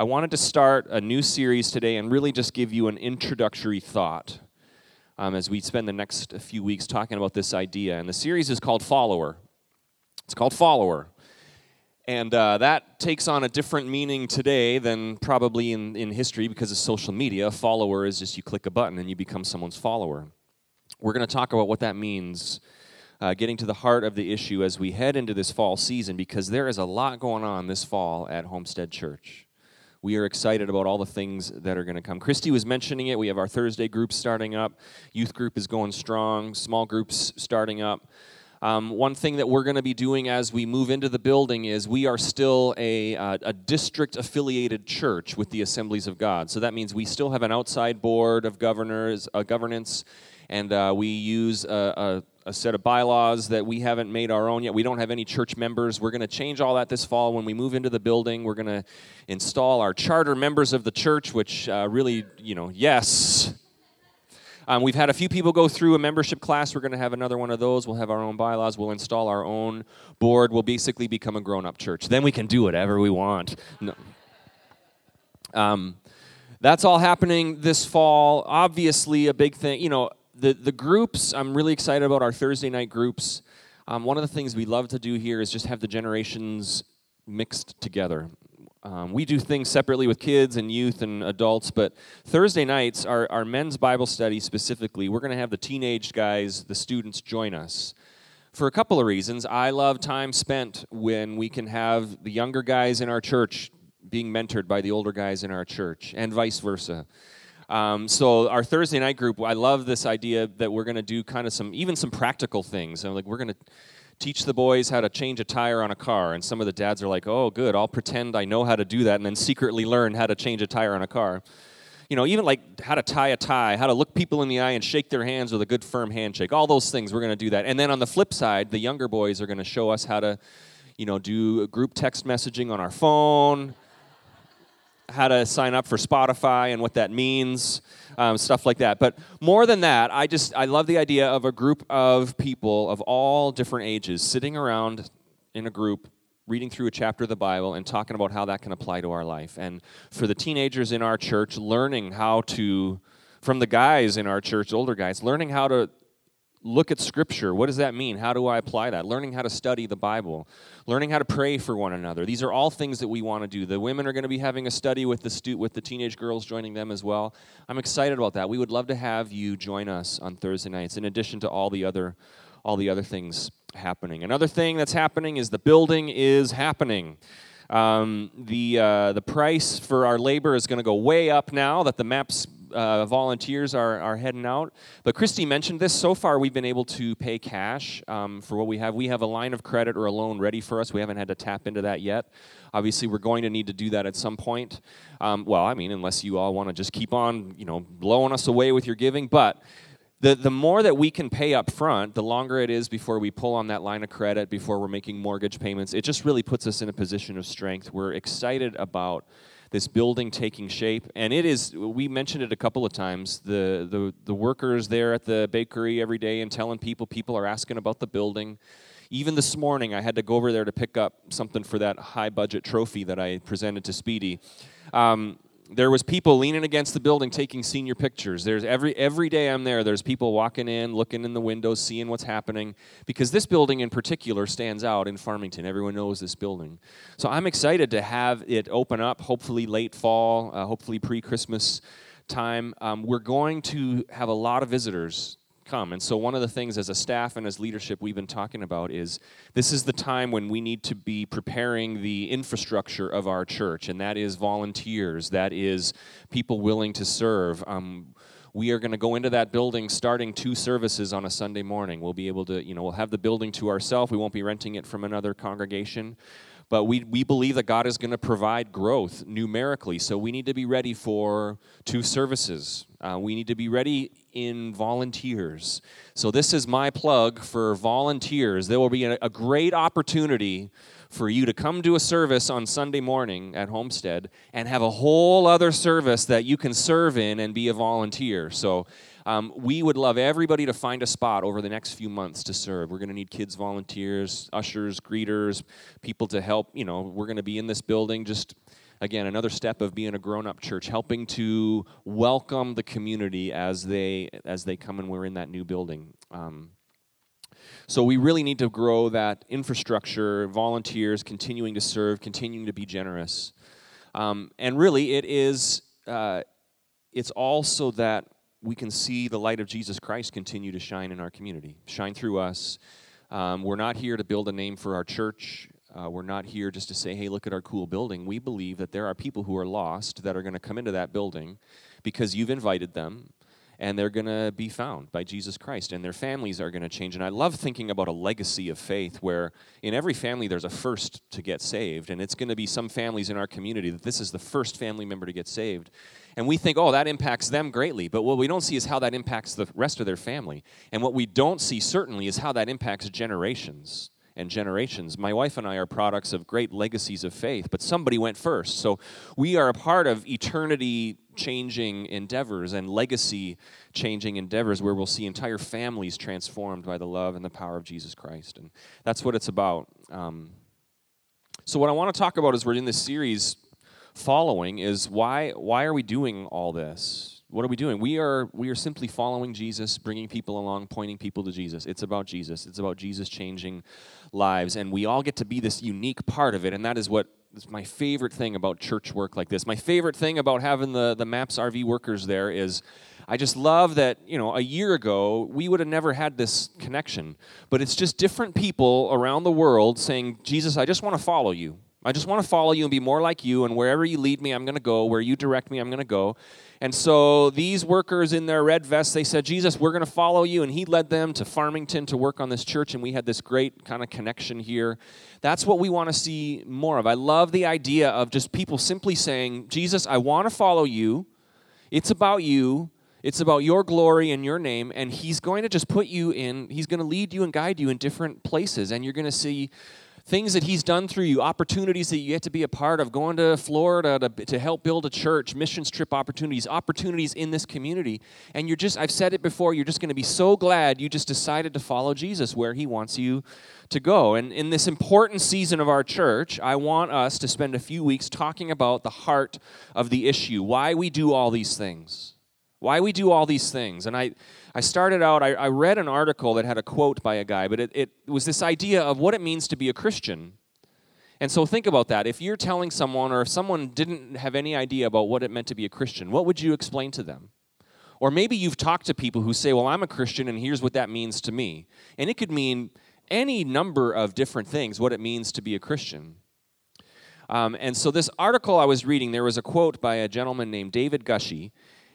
I wanted to start a new series today and really just give you an introductory thought um, as we spend the next few weeks talking about this idea. And the series is called Follower. It's called Follower. And uh, that takes on a different meaning today than probably in, in history because of social media. A follower is just you click a button and you become someone's follower. We're going to talk about what that means, uh, getting to the heart of the issue as we head into this fall season because there is a lot going on this fall at Homestead Church. We are excited about all the things that are going to come. Christy was mentioning it. We have our Thursday group starting up, youth group is going strong, small groups starting up. Um, one thing that we're going to be doing as we move into the building is we are still a, uh, a district affiliated church with the Assemblies of God. So that means we still have an outside board of governors, uh, governance, and uh, we use a, a, a, set of bylaws that we haven't made our own yet. We don't have any church members. We're going to change all that this fall when we move into the building. We're going to install our charter members of the church, which uh, really, you know, yes, um, we've had a few people go through a membership class. We're going to have another one of those. We'll have our own bylaws. We'll install our own board. We'll basically become a grown up church. Then we can do whatever we want. No. Um, that's all happening this fall. Obviously, a big thing. You know, the, the groups, I'm really excited about our Thursday night groups. Um, one of the things we love to do here is just have the generations mixed together. Um, we do things separately with kids and youth and adults, but Thursday nights, our, our men's Bible study specifically, we're going to have the teenage guys, the students, join us. For a couple of reasons. I love time spent when we can have the younger guys in our church being mentored by the older guys in our church, and vice versa. Um, so our Thursday night group, I love this idea that we're going to do kind of some, even some practical things. I like we're going to teach the boys how to change a tire on a car. And some of the dads are like, oh, good, I'll pretend I know how to do that and then secretly learn how to change a tire on a car. You know, even like how to tie a tie, how to look people in the eye and shake their hands with a good firm handshake. All those things, we're going to do that. And then on the flip side, the younger boys are going to show us how to, you know, do group text messaging on our phone, how to sign up for Spotify and what that means, um, stuff like that. But more than that, I just I love the idea of a group of people of all different ages sitting around in a group reading through a chapter of the Bible and talking about how that can apply to our life. And for the teenagers in our church, learning how to from the guys in our church, older guys, learning how to look at scripture. What does that mean? How do i apply that? Learning how to study the bible. Learning how to pray for one another. These are all things that we want to do. The women are going to be having a study with the stu- with the teenage girls joining them as well. I'm excited about that. We would love to have you join us on thursday nights in addition to all the other all the other things happening. Another thing that's happening is the building is happening. Um, the, uh, the price for our labor is going to go way up now that the MAPS uh, volunteers are, are heading out. But Christy mentioned this. So far, we've been able to pay cash um, for what we have. We have a line of credit or a loan ready for us. We haven't had to tap into that yet. Obviously, we're going to need to do that at some point. Um, well, I mean, unless you all want to just keep on, you know, blowing us away with your giving. But the, the more that we can pay up front, the longer it is before we pull on that line of credit, before we're making mortgage payments. It just really puts us in a position of strength. We're excited about this building taking shape. And it is, we mentioned it a couple of times, the, the, the workers there at the bakery every day and telling people, people are asking about the building. Even this morning, I had to go over there to pick up something for that high budget trophy that I presented to Speedy. Um, there was people leaning against the building taking senior pictures. There's every every day i'm there there's people walking in looking in the windows seeing what's happening because this building in particular stands out in farmington. Everyone knows this building. So i'm excited to have it open up hopefully late fall uh, hopefully pre-christmas time. Um, we're going to have a lot of visitors come. And so, one of the things as a staff and as leadership we've been talking about is this is the time when we need to be preparing the infrastructure of our church, and that is volunteers, that is people willing to serve. Um, we are going to go into that building starting two services on a Sunday morning. We'll be able to, you know, we'll have the building to ourselves. We won't be renting it from another congregation. But we, we believe that God is going to provide growth numerically. So we need to be ready for two services. Uh, we need to be ready in volunteers. So this is my plug for volunteers. There will be a, a great opportunity for you to come to a service on Sunday morning at Homestead and have a whole other service that you can serve in and be a volunteer. So um, we would love everybody to find a spot over the next few months to serve. We're going to need kids volunteers, ushers, greeters, people to help. You know, we're going to be in this building just again, another step of being a grown-up church, helping to welcome the community as they as they come and we're in that new building. Um, so we really need to grow that infrastructure, volunteers, continuing to serve, continuing to be generous, um, and really, it is. Uh, it's also that we can see the light of Jesus Christ continue to shine in our community, shine through us. Um, we're not here to build a name for our church. Uh, we're not here just to say, hey, look at our cool building. We believe that there are people who are lost that are going to come into that building because you've invited them and they're going to be found by Jesus Christ, and their families are going to change. And I love thinking about a legacy of faith where in every family there's a first to get saved, and it's going to be some families in our community that this is the first family member to get saved. And we think, oh, that impacts them greatly. But what we don't see is how that impacts the rest of their family. And what we don't see, certainly, is how that impacts generations and generations. My wife and I are products of great legacies of faith, but somebody went first. So we are a part of eternity changing endeavors and legacy changing endeavors where we'll see entire families transformed by the love and the power of Jesus Christ. And that's what it's about. Um, so, what I want to talk about as we're in this series following is why, why are we doing all this? what are we doing we are we are simply following jesus bringing people along pointing people to jesus it's about jesus it's about jesus changing lives and we all get to be this unique part of it and that is what is my favorite thing about church work like this. My favorite thing about having the the MAPS RV workers there is i just love that you know a year ago we would have never had this connection but it's just different people around the world saying jesus i just want to follow you I just want to follow you and be more like you, and wherever you lead me, I'm going to go. Where you direct me, I'm going to go. And so these workers in their red vests, they said, Jesus, we're going to follow you. And he led them to Farmington to work on this church, and we had this great kind of connection here. That's what we want to see more of. I love the idea of just people simply saying, Jesus, I want to follow you. It's about you. It's about your glory and your name, and He's going to just put you in, He's going to lead you and guide you in different places, and you're going to see things that he's done through you, opportunities that you get to be a part of, going to Florida to, to help build a church, missions trip opportunities, opportunities in this community. And you're just, I've said it before, you're just going to be so glad you just decided to follow Jesus where he wants you to go. And in this important season of our church, I want us to spend a few weeks talking about the heart of the issue, why we do all these things. Why we do all these things. And I, I started out, I, I read an article that had a quote by a guy, but it, it was this idea of what it means to be a Christian. And so think about that. If you're telling someone, or if someone didn't have any idea about what it meant to be a Christian, what would you explain to them? Or maybe you've talked to people who say, Well, I'm a Christian, and here's what that means to me. And it could mean any number of different things, what it means to be a Christian. Um, and so, this article I was reading, there was a quote by a gentleman named David Gushee,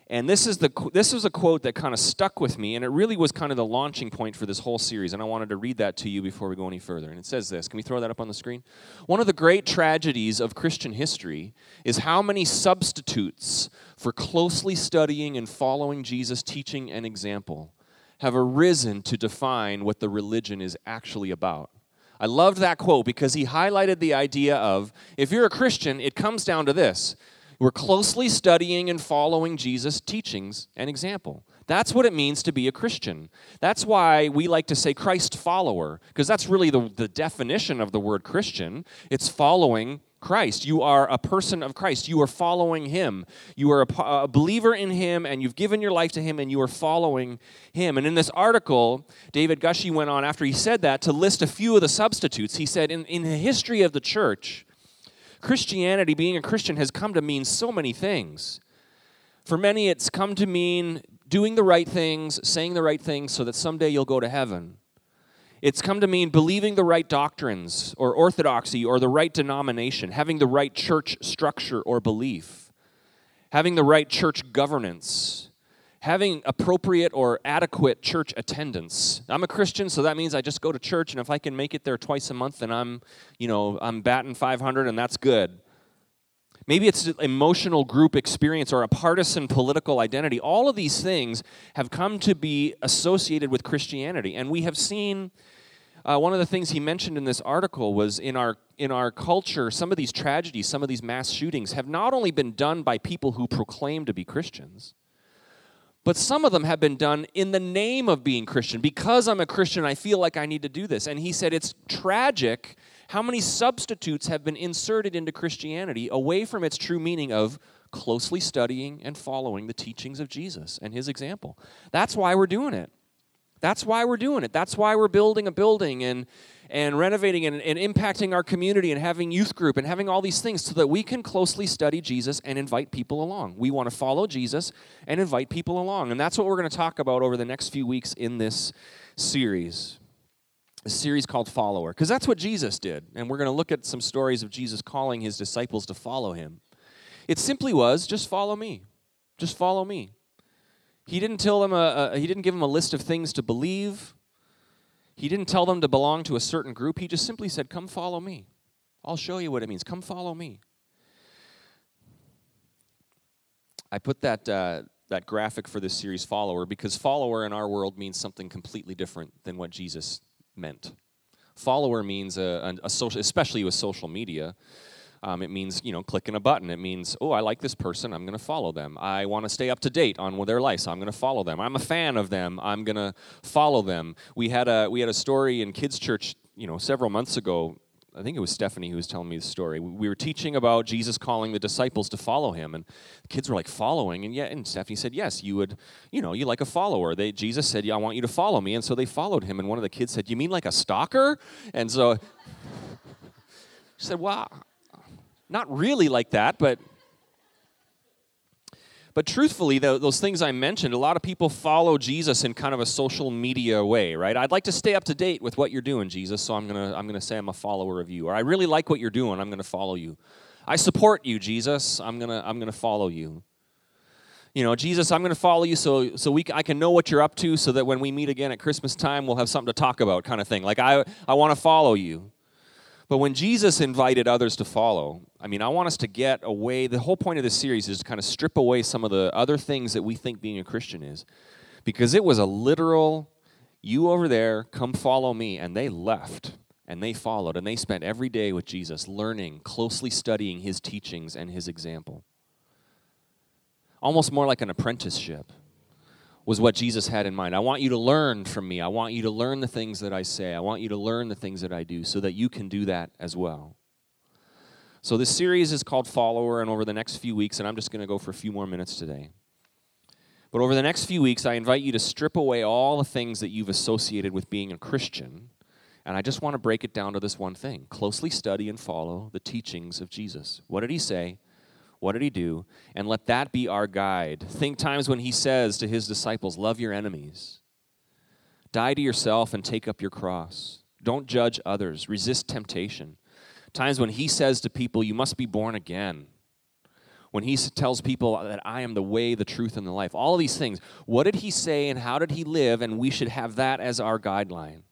and this is the this was a quote that kind of stuck with me, and it really was kind of the launching point for this whole series. And I wanted to read that to you before we go any further. And it says this. Can we throw that up on the screen? One of the great tragedies of Christian history is how many substitutes for closely studying and following Jesus' teaching and example have arisen to define what the religion is actually about. I loved that quote because he highlighted the idea of if you're a Christian, it comes down to this we're closely studying and following Jesus' teachings and example. That's what it means to be a Christian. That's why we like to say Christ follower, because that's really the, the definition of the word Christian. It's following Christ. You are a person of Christ. You are following Him. You are a, a, believer in Him, and you've given your life to Him, and you are following Him. And in this article, David Gushee went on after he said that to list a few of the substitutes. He said, in, in the history of the church, Christianity, being a Christian, has come to mean so many things. For many, it's come to mean doing the right things, saying the right things so that someday you'll go to heaven. It's come to mean believing the right doctrines or orthodoxy or the right denomination, having the right church structure or belief, having the right church governance, having appropriate or adequate church attendance. I'm a Christian, so that means I just go to church, and if I can make it there twice a month, then I'm, you know, I'm batting 500, and that's good. Maybe it's emotional group experience or a partisan political identity. All of these things have come to be associated with Christianity, and we have seen. Uh, one of the things he mentioned in this article was in our in our culture, some of these tragedies, some of these mass shootings, have not only been done by people who proclaim to be Christians, but some of them have been done in the name of being Christian. Because I'm a Christian, I feel like I need to do this. And he said it's tragic How many substitutes have been inserted into Christianity away from its true meaning of closely studying and following the teachings of Jesus and his example? That's why we're doing it. That's why we're doing it. That's why we're building a building and and renovating and, and, impacting our community and having youth group and having all these things so that we can closely study Jesus and invite people along. We want to follow Jesus and invite people along. And that's what we're going to talk about over the next few weeks in this series. A series called Follower, because that's what Jesus did. And we're going to look at some stories of Jesus calling his disciples to follow him. It simply was just follow me. Just follow me. He didn't tell them a, a, he didn't give them a list of things to believe. He didn't tell them to belong to a certain group. He just simply said, "Come follow me. I'll show you what it means. Come follow me." I put that uh, that graphic for this series follower because follower in our world means something completely different than what Jesus meant. Follower means a, a, a social, especially with social media. Um, it means, you know, clicking a button. It means, oh, I like this person. I'm going to follow them. I want to stay up to date on their life, so I'm going to follow them. I'm a fan of them. I'm going to follow them. We had a we had a story in kids' church, you know, several months ago. I think it was Stephanie who was telling me the story. We were teaching about Jesus calling the disciples to follow him, and the kids were like following, and yeah, and Stephanie said, yes, you would, you know, you like a follower. They Jesus said, yeah, I want you to follow me, and so they followed him. And one of the kids said, you mean like a stalker? And so she said, wow. Not really like that, but but truthfully, those things I mentioned, a lot of people follow Jesus in kind of a social media way, right? I'd like to stay up to date with what you're doing, Jesus, so I'm gonna I'm gonna say I'm a follower of you. Or I really like what you're doing, I'm gonna follow you. I support you, Jesus. I'm gonna I'm gonna follow you. You know, Jesus, I'm gonna follow you so so we I can know what you're up to, so that when we meet again at Christmas time, we'll have something to talk about, kind of thing. Like I I want to follow you. But when Jesus invited others to follow, I mean, I want us to get away. The whole point of this series is to kind of strip away some of the other things that we think being a Christian is. Because it was a literal, you over there, come follow me. And they left and they followed and they spent every day with Jesus, learning, closely studying his teachings and his example. Almost more like an apprenticeship was what Jesus had in mind. I want you to learn from me. I want you to learn the things that I say. I want you to learn the things that I do so that you can do that as well. So, this series is called Follower, and over the next few weeks, and I'm just going to go for a few more minutes today. But over the next few weeks, I invite you to strip away all the things that you've associated with being a Christian. And I just want to break it down to this one thing closely study and follow the teachings of Jesus. What did he say? What did he do? And let that be our guide. Think times when he says to his disciples, Love your enemies, die to yourself and take up your cross. Don't judge others, resist temptation. Times when he says to people, You must be born again. When he tells people that I am the way, the truth, and the life. All of these things. What did he say and how did he live? And we should have that as our guideline.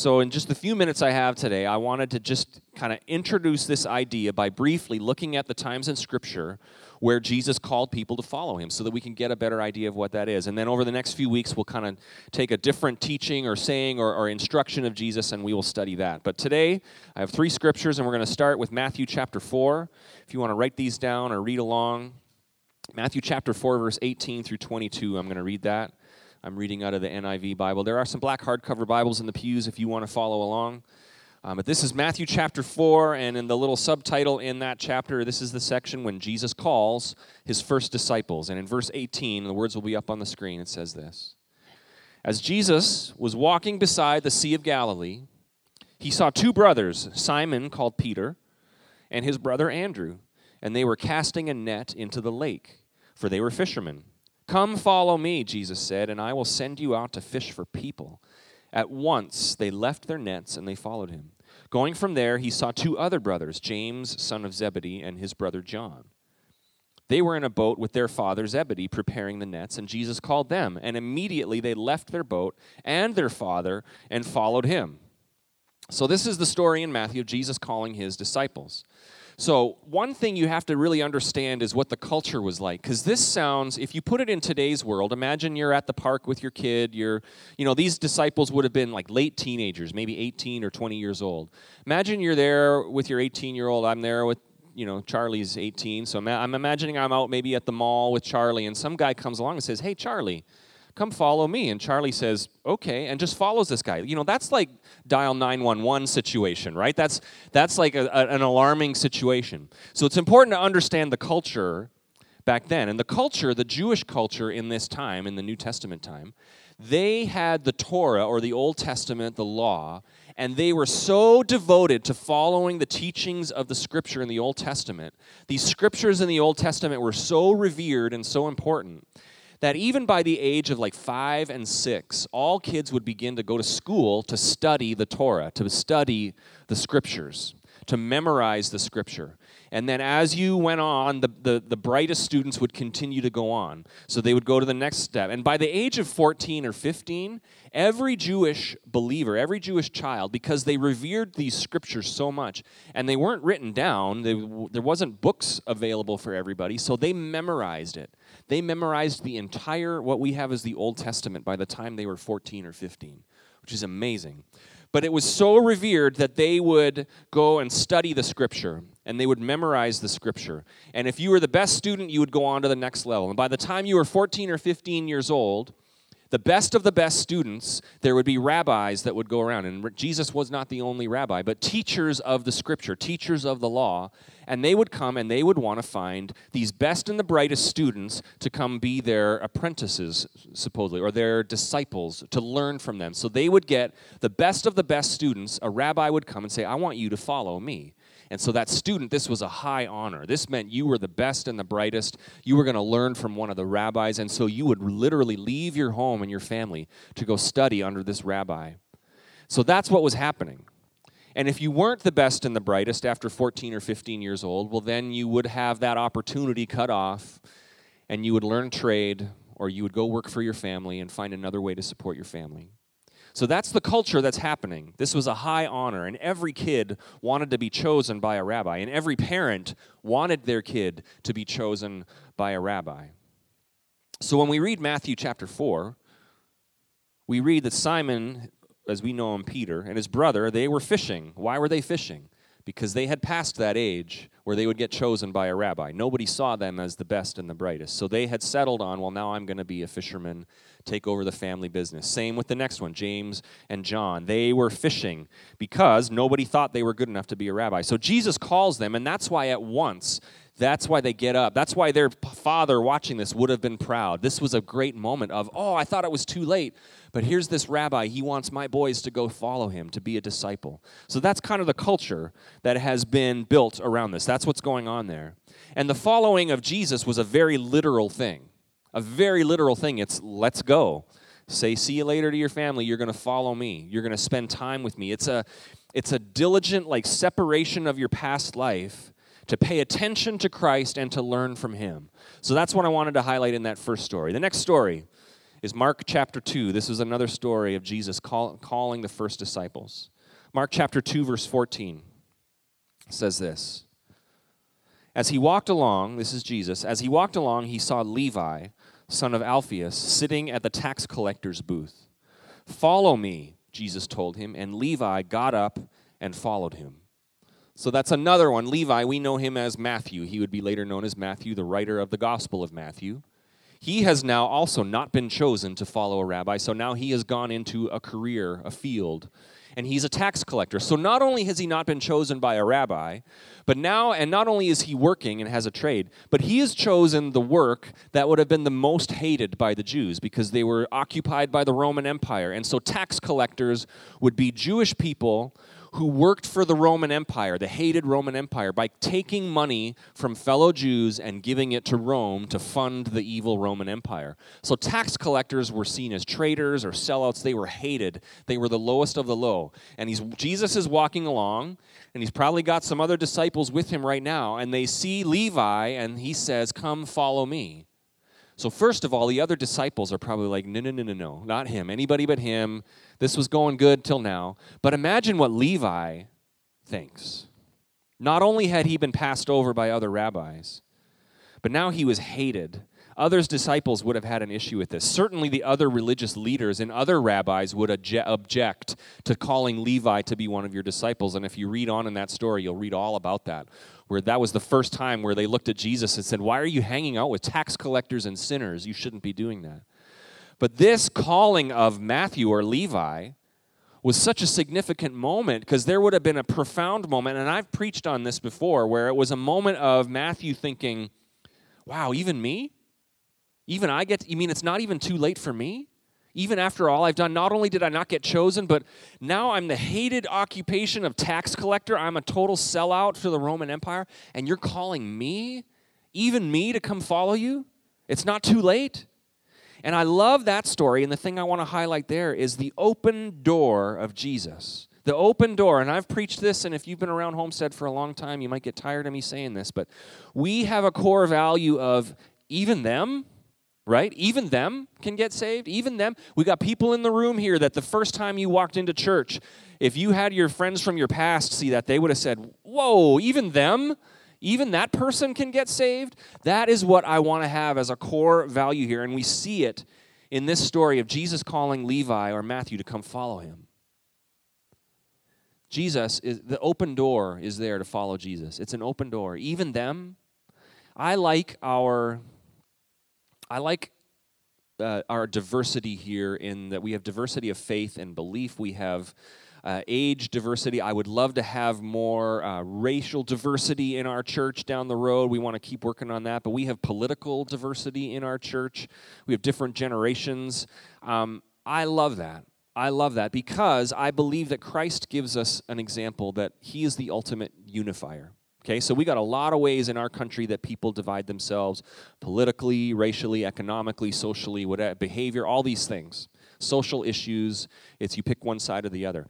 So, in just the few minutes I have today, I wanted to just kind of introduce this idea by briefly looking at the times in Scripture where Jesus called people to follow him so that we can get a better idea of what that is. And then over the next few weeks, we'll kind of take a different teaching or saying or, or instruction of Jesus and we will study that. But today, I have three scriptures, and we're going to start with Matthew chapter 4. If you want to write these down or read along, Matthew chapter 4, verse 18 through 22, I'm going to read that. I'm reading out of the NIV Bible. There are some black hardcover Bibles in the pews if you want to follow along. Um, but this is Matthew chapter 4, and in the little subtitle in that chapter, this is the section when Jesus calls his first disciples. And in verse 18, the words will be up on the screen. It says this As Jesus was walking beside the Sea of Galilee, he saw two brothers, Simon called Peter, and his brother Andrew, and they were casting a net into the lake, for they were fishermen. Come follow me, Jesus said, and I will send you out to fish for people. At once they left their nets and they followed him. Going from there, he saw two other brothers, James, son of Zebedee, and his brother John. They were in a boat with their father Zebedee preparing the nets, and Jesus called them. And immediately they left their boat and their father and followed him. So, this is the story in Matthew of Jesus calling his disciples. So, one thing you have to really understand is what the culture was like. Because this sounds, if you put it in today's world, imagine you're at the park with your kid. You're, you know, these disciples would have been like late teenagers, maybe 18 or 20 years old. Imagine you're there with your 18 year old. I'm there with, you know, Charlie's 18. So I'm imagining I'm out maybe at the mall with Charlie, and some guy comes along and says, Hey, Charlie, come follow me. And Charlie says, okay, and just follows this guy. You know, that's like dial 911 situation, right? That's, that's like a, a, an alarming situation. So it's important to understand the culture back then. And the culture, the Jewish culture in this time, in the New Testament time, they had the Torah or the Old Testament, the law, and they were so devoted to following the teachings of the scripture in the Old Testament. These scriptures in the Old Testament were so revered and so important that even by the age of like five and six, all kids would begin to go to school to study the Torah, to study the scriptures, to memorize the scripture. And then as you went on, the, the, the, brightest students would continue to go on. So they would go to the next step. And by the age of 14 or 15, every Jewish believer, every Jewish child, because they revered these scriptures so much, and they weren't written down, they, there wasn't books available for everybody, so they memorized it. They memorized the entire, what we have as the Old Testament by the time they were 14 or 15, which is amazing. But it was so revered that they would go and study the scripture and they would memorize the scripture. And if you were the best student, you would go on to the next level. And by the time you were 14 or 15 years old, the best of the best students, there would be rabbis that would go around. And Jesus was not the only rabbi, but teachers of the scripture, teachers of the law. And they would come and they would want to find these best and the brightest students to come be their apprentices, supposedly, or their disciples, to learn from them. So they would get the best of the best students. A rabbi would come and say, I want you to follow me. And so that student, this was a high honor. This meant you were the best and the brightest. You were going to learn from one of the rabbis. And so you would literally leave your home and your family to go study under this rabbi. So that's what was happening. And if you weren't the best and the brightest after 14 or 15 years old, well, then you would have that opportunity cut off and you would learn trade or you would go work for your family and find another way to support your family. So that's the culture that's happening. This was a high honor, and every kid wanted to be chosen by a rabbi, and every parent wanted their kid to be chosen by a rabbi. So when we read Matthew chapter 4, we read that Simon, as we know him, Peter, and his brother, they were fishing. Why were they fishing? Because they had passed that age where they would get chosen by a rabbi. Nobody saw them as the best and the brightest. So they had settled on, well, now I'm going to be a fisherman, take over the family business. Same with the next one, James and John. They were fishing because nobody thought they were good enough to be a rabbi. So Jesus calls them, and that's why at once that's why they get up. That's why their father watching this would have been proud. This was a great moment of, oh, I thought it was too late. But here's this rabbi. He wants my boys to go follow him, to be a disciple. So that's kind of the culture that has been built around this. That's what's going on there. And the following of Jesus was a very literal thing. A very literal thing. It's let's go. Say see you later to your family. You're going to follow me. You're going to spend time with me. It's a it's a diligent like separation of your past life to pay attention to Christ and to learn from him. So that's what I wanted to highlight in that first story. The next story is Mark chapter 2. This is another story of Jesus call, calling the first disciples. Mark chapter 2, verse 14 says this As he walked along, this is Jesus, as he walked along, he saw Levi, son of Alphaeus, sitting at the tax collector's booth. Follow me, Jesus told him, and Levi got up and followed him. So that's another one. Levi, we know him as Matthew. He would be later known as Matthew, the writer of the Gospel of Matthew he has now also not been chosen to follow a rabbi, so now he has gone into a career, a field, and he's a tax collector. So not only has he not been chosen by a rabbi, but now, and not only is he working and has a trade, but he has chosen the work that would have been the most hated by the Jews because they were occupied by the Roman Empire. And so tax collectors would be Jewish people who worked for the Roman Empire, the hated Roman Empire, by taking money from fellow Jews and giving it to Rome to fund the evil Roman Empire. So tax collectors were seen as traitors or sellouts. They were hated. They were the lowest of the low. And he's, Jesus is walking along, and he's probably got some other disciples with him right now, and they see Levi, and he says, Come follow me. So, first of all, the other disciples are probably like, no, no, no, no, no, not him, anybody but him. This was going good till now. But imagine what Levi thinks. Not only had he been passed over by other rabbis, but now he was hated. Others' disciples would have had an issue with this. Certainly, the other religious leaders and other rabbis would object to calling Levi to be one of your disciples. And if you read on in that story, you'll read all about that where that was the first time where they looked at Jesus and said, Why are you hanging out with tax collectors and sinners? You shouldn't be doing that. But this calling of Matthew or Levi was such a significant moment because there would have been a profound moment, and I've preached on this before, where it was a moment of Matthew thinking, wow, even me? Even I get, you mean it's not even too late for me? Even after all I've done, not only did I not get chosen, but now I'm the hated occupation of tax collector. I'm a total sellout for the Roman Empire, and you're calling me, even me, to come follow you? It's not too late. And I love that story. And the thing I want to highlight there is the open door of Jesus. The open door, and I've preached this, and if you've been around Homestead for a long time, you might get tired of me saying this, but we have a core value of even them, right? Even them can get saved. Even them. We got people in the room here that the first time you walked into church, if you had your friends from your past see that, they would have said, Whoa, even them? even that person can get saved. That is what I want to have as a core value here. And we see it in this story of Jesus calling Levi or Matthew to come follow him. Jesus is the open door is there to follow Jesus. It's an open door. Even them, I like our I like uh, our diversity here in that we have diversity of faith and belief. We have uh, age diversity. I would love to have more uh, racial diversity in our church down the road. We want to keep working on that. But we have political diversity in our church, we have different generations. Um, I love that. I love that because I believe that Christ gives us an example that He is the ultimate unifier. Okay, so we got a lot of ways in our country that people divide themselves politically, racially, economically, socially, whatever, behavior, all these things social issues. It's you pick one side or the other.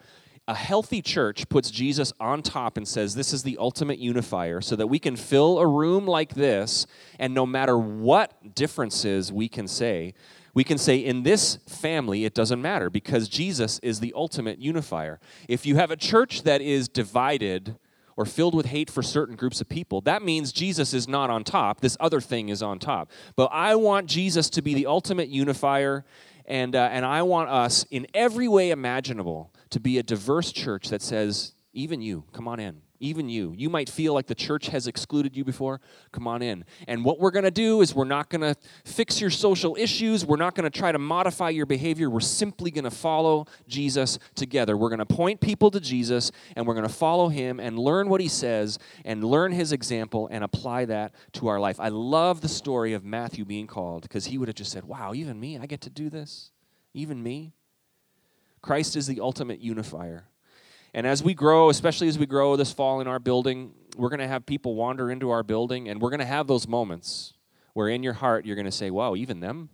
A healthy church puts Jesus on top and says, This is the ultimate unifier, so that we can fill a room like this, and no matter what differences we can say, we can say in this family it doesn't matter because Jesus is the ultimate unifier. If you have a church that is divided or filled with hate for certain groups of people, that means Jesus is not on top. This other thing is on top. But I want Jesus to be the ultimate unifier and, uh, and I want us, in every way imaginable, to be a diverse church that says, even you, come on in. Even you. You might feel like the church has excluded you before. Come on in. And what we're going to do is we're not going to fix your social issues. We're not going to try to modify your behavior. We're simply going to follow Jesus together. We're going to point people to Jesus and we're going to follow him and learn what he says and learn his example and apply that to our life. I love the story of Matthew being called because he would have just said, Wow, even me, I get to do this? Even me? Christ is the ultimate unifier. And as we grow, especially as we grow this fall in our building, we're going to have people wander into our building, and we're going to have those moments where in your heart you're going to say, Wow, even them?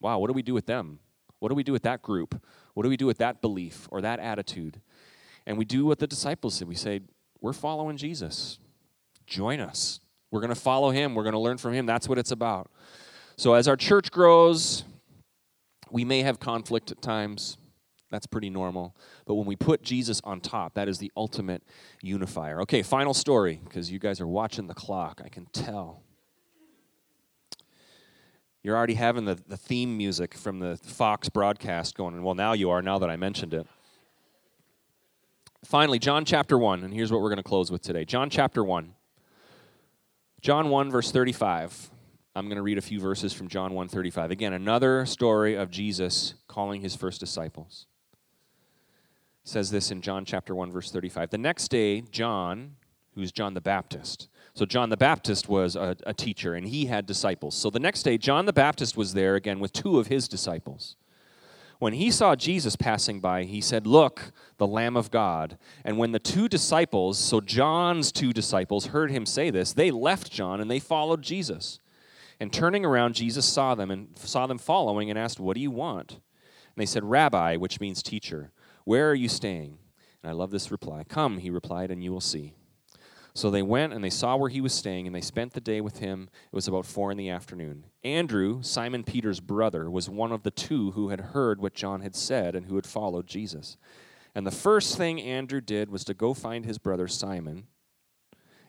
Wow, what do we do with them? What do we do with that group? What do we do with that belief or that attitude? And we do what the disciples did. We say, We're following Jesus. Join us. We're going to follow him. We're going to learn from him. That's what it's about. So as our church grows, we may have conflict at times. That's pretty normal. But when we put Jesus on top, that is the ultimate unifier. Okay, final story, because you guys are watching the clock. I can tell. You're already having the, the theme music from the Fox broadcast going. Well, now you are, now that I mentioned it. Finally, John chapter 1, and here's what we're going to close with today. John chapter 1. John 1, verse 35. I'm going to read a few verses from John 1:35. Again, another story of Jesus calling his first disciples says this in John chapter 1 verse 35. The next day, John, who's John the Baptist. So John the Baptist was a, a, teacher and he had disciples. So the next day, John the Baptist was there again with two of his disciples. When he saw Jesus passing by, he said, Look, the Lamb of God. And when the two disciples, so John's two disciples, heard him say this, they left John and they followed Jesus. And turning around, Jesus saw them and saw them following and asked, What do you want? And they said, Rabbi, which means teacher. Where are you staying? And I love this reply. Come, he replied, and you will see. So they went and they saw where he was staying, and they spent the day with him. It was about four in the afternoon. Andrew, Simon Peter's brother, was one of the two who had heard what John had said and who had followed Jesus. And the first thing Andrew did was to go find his brother Simon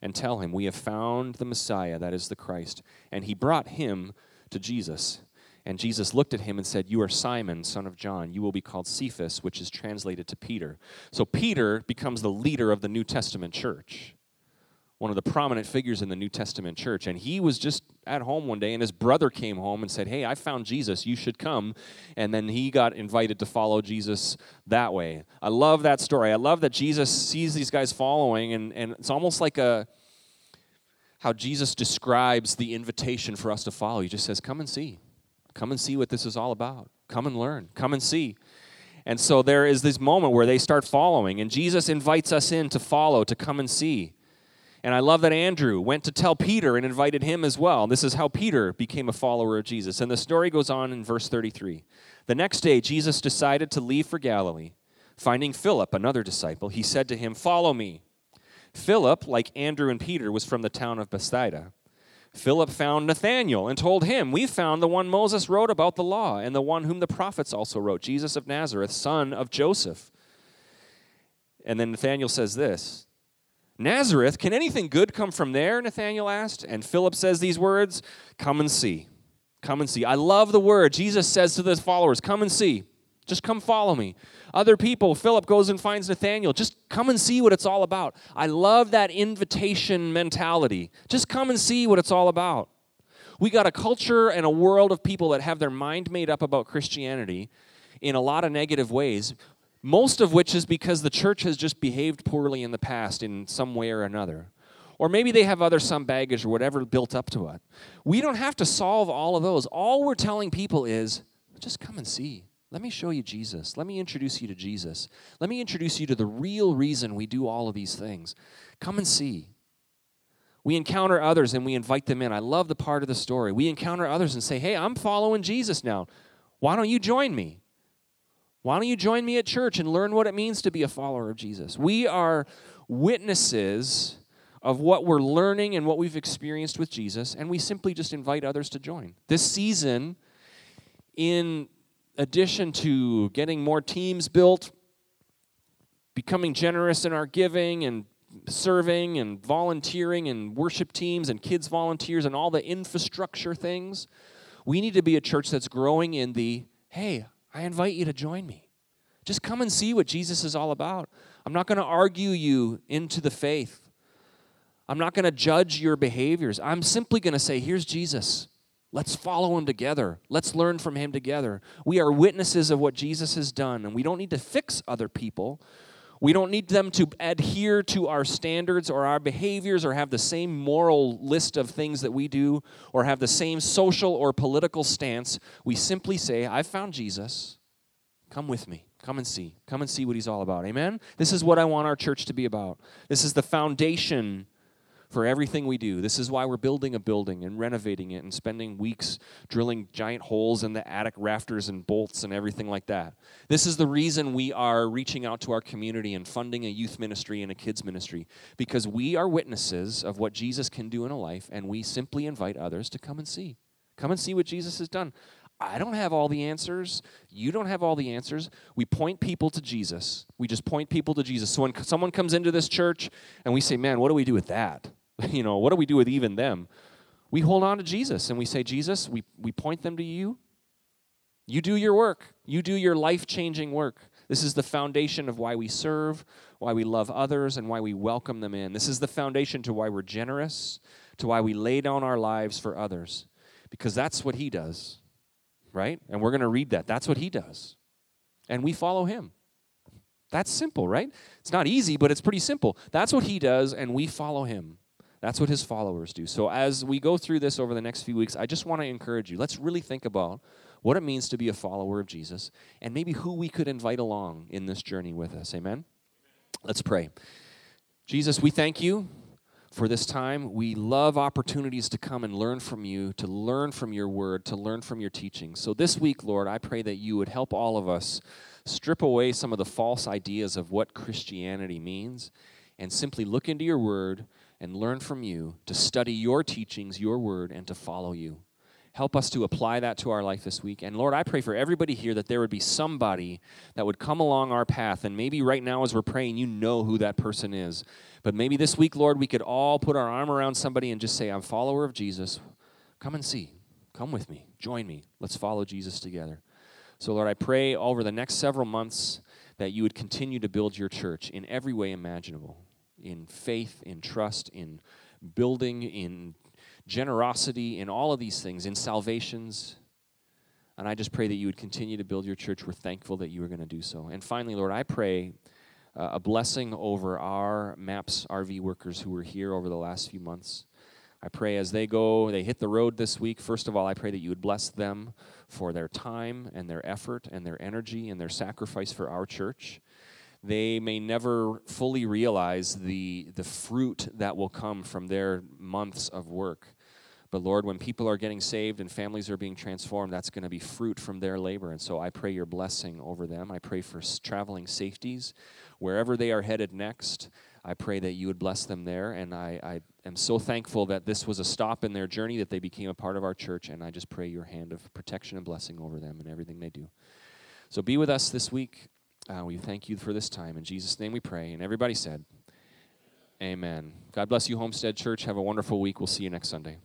and tell him, We have found the Messiah, that is the Christ. And he brought him to Jesus. And Jesus looked at him and said, You are Simon, son of John. You will be called Cephas, which is translated to Peter. So Peter becomes the leader of the New Testament church, one of the prominent figures in the New Testament church. And he was just at home one day and his brother came home and said, Hey, I found Jesus. You should come. And then he got invited to follow Jesus that way. I love that story. I love that Jesus sees these guys following, and, and it's almost like a how Jesus describes the invitation for us to follow. He just says, Come and see. Come and see what this is all about. Come and learn. Come and see. And so there is this moment where they start following, and Jesus invites us in to follow, to come and see. And I love that Andrew went to tell Peter and invited him as well. This is how Peter became a follower of Jesus. And the story goes on in verse 33. The next day, Jesus decided to leave for Galilee. Finding Philip, another disciple, he said to him, Follow me. Philip, like Andrew and Peter, was from the town of Bethsaida. Philip found Nathanael and told him, We found the one Moses wrote about the law, and the one whom the prophets also wrote, Jesus of Nazareth, son of Joseph. And then Nathanael says this Nazareth, can anything good come from there? Nathanael asked. And Philip says these words Come and see. Come and see. I love the word. Jesus says to the followers, Come and see. Just come follow me. Other people, Philip goes and finds Nathanael. Just come and see what it's all about. I love that invitation mentality. Just come and see what it's all about. We got a culture and a world of people that have their mind made up about Christianity in a lot of negative ways, most of which is because the church has just behaved poorly in the past in some way or another. Or maybe they have other some baggage or whatever built up to it. We don't have to solve all of those. All we're telling people is just come and see. Let me show you Jesus. Let me introduce you to Jesus. Let me introduce you to the real reason we do all of these things. Come and see. We encounter others and we invite them in. I love the part of the story. We encounter others and say, Hey, I'm following Jesus now. Why don't you join me? Why don't you join me at church and learn what it means to be a follower of Jesus? We are witnesses of what we're learning and what we've experienced with Jesus, and we simply just invite others to join. This season, in addition to getting more teams built, becoming generous in our giving and serving and volunteering and worship teams and kids volunteers and all the infrastructure things, we need to be a church that's growing in the hey, I invite you to join me. Just come and see what Jesus is all about. I'm not going to argue you into the faith. I'm not going to judge your behaviors. I'm simply going to say, here's Jesus. Let's follow him together. Let's learn from him together. We are witnesses of what Jesus has done, and we don't need to fix other people. We don't need them to adhere to our standards or our behaviors or have the same moral list of things that we do or have the same social or political stance. We simply say, I found Jesus. Come with me. Come and see. Come and see what he's all about. Amen? This is what I want our church to be about. This is the foundation for everything we do. This is why we're building a building and renovating it and spending weeks drilling giant holes in the attic rafters and bolts and everything like that. This is the reason we are reaching out to our community and funding a youth ministry and a kids ministry because we are witnesses of what Jesus can do in a life and we simply invite others to come and see. Come and see what Jesus has done. I don't have all the answers. You don't have all the answers. We point people to Jesus. We just point people to Jesus. So when someone comes into this church and we say, man, what do we do with that? you know, what do we do with even them? We hold on to Jesus and we say, Jesus, we, we point them to you. You do your work, you do your life changing work. This is the foundation of why we serve, why we love others, and why we welcome them in. This is the foundation to why we're generous, to why we lay down our lives for others, because that's what He does, right? And we're going to read that. That's what He does. And we follow Him. That's simple, right? It's not easy, but it's pretty simple. That's what He does, and we follow Him. That's what his followers do. So, as we go through this over the next few weeks, I just want to encourage you. Let's really think about what it means to be a follower of Jesus and maybe who we could invite along in this journey with us. Amen? Let's pray. Jesus, we thank you for this time. We love opportunities to come and learn from you, to learn from your word, to learn from your teaching. So, this week, Lord, I pray that you would help all of us strip away some of the false ideas of what Christianity means and simply look into your word and learn from you, to study your teachings, your word, and to follow you. Help us to apply that to our life this week. And Lord, I pray for everybody here that there would be somebody that would come along our path. And maybe right now, as we're praying, you know who that person is. But maybe this week, Lord, we could all put our arm around somebody and just say, I'm a follower of Jesus. Come and see. Come with me. Join me. Let's follow Jesus together. So, Lord, I pray over the next several months that you would continue to build your church in every way imaginable in faith, in trust, in building, in generosity, in all of these things, in salvations. And I just pray that you would continue to build your church. We're thankful that you are going to do so. And finally, Lord, I pray uh, a blessing over our MAPS RV workers who were here over the last few months. I pray as they go, they hit the road this week, first of all, I pray that you would bless them for their time and their effort and their energy and their sacrifice for our church. They may never fully realize the, the fruit that will come from their months of work. But Lord, when people are getting saved and families are being transformed, that's going to be fruit from their labor. And so I pray your blessing over them. I pray for traveling safeties wherever they are headed next. I pray that you would bless them there. And I, I am so thankful that this was a stop in their journey, that they became a part of our church. And I just pray your hand of protection and blessing over them and everything they do. So be with us this week. Uh, we thank you for this time. In Jesus' name we pray. And everybody said, Amen. God bless you, Homestead Church. Have a wonderful week. We'll see you next Sunday.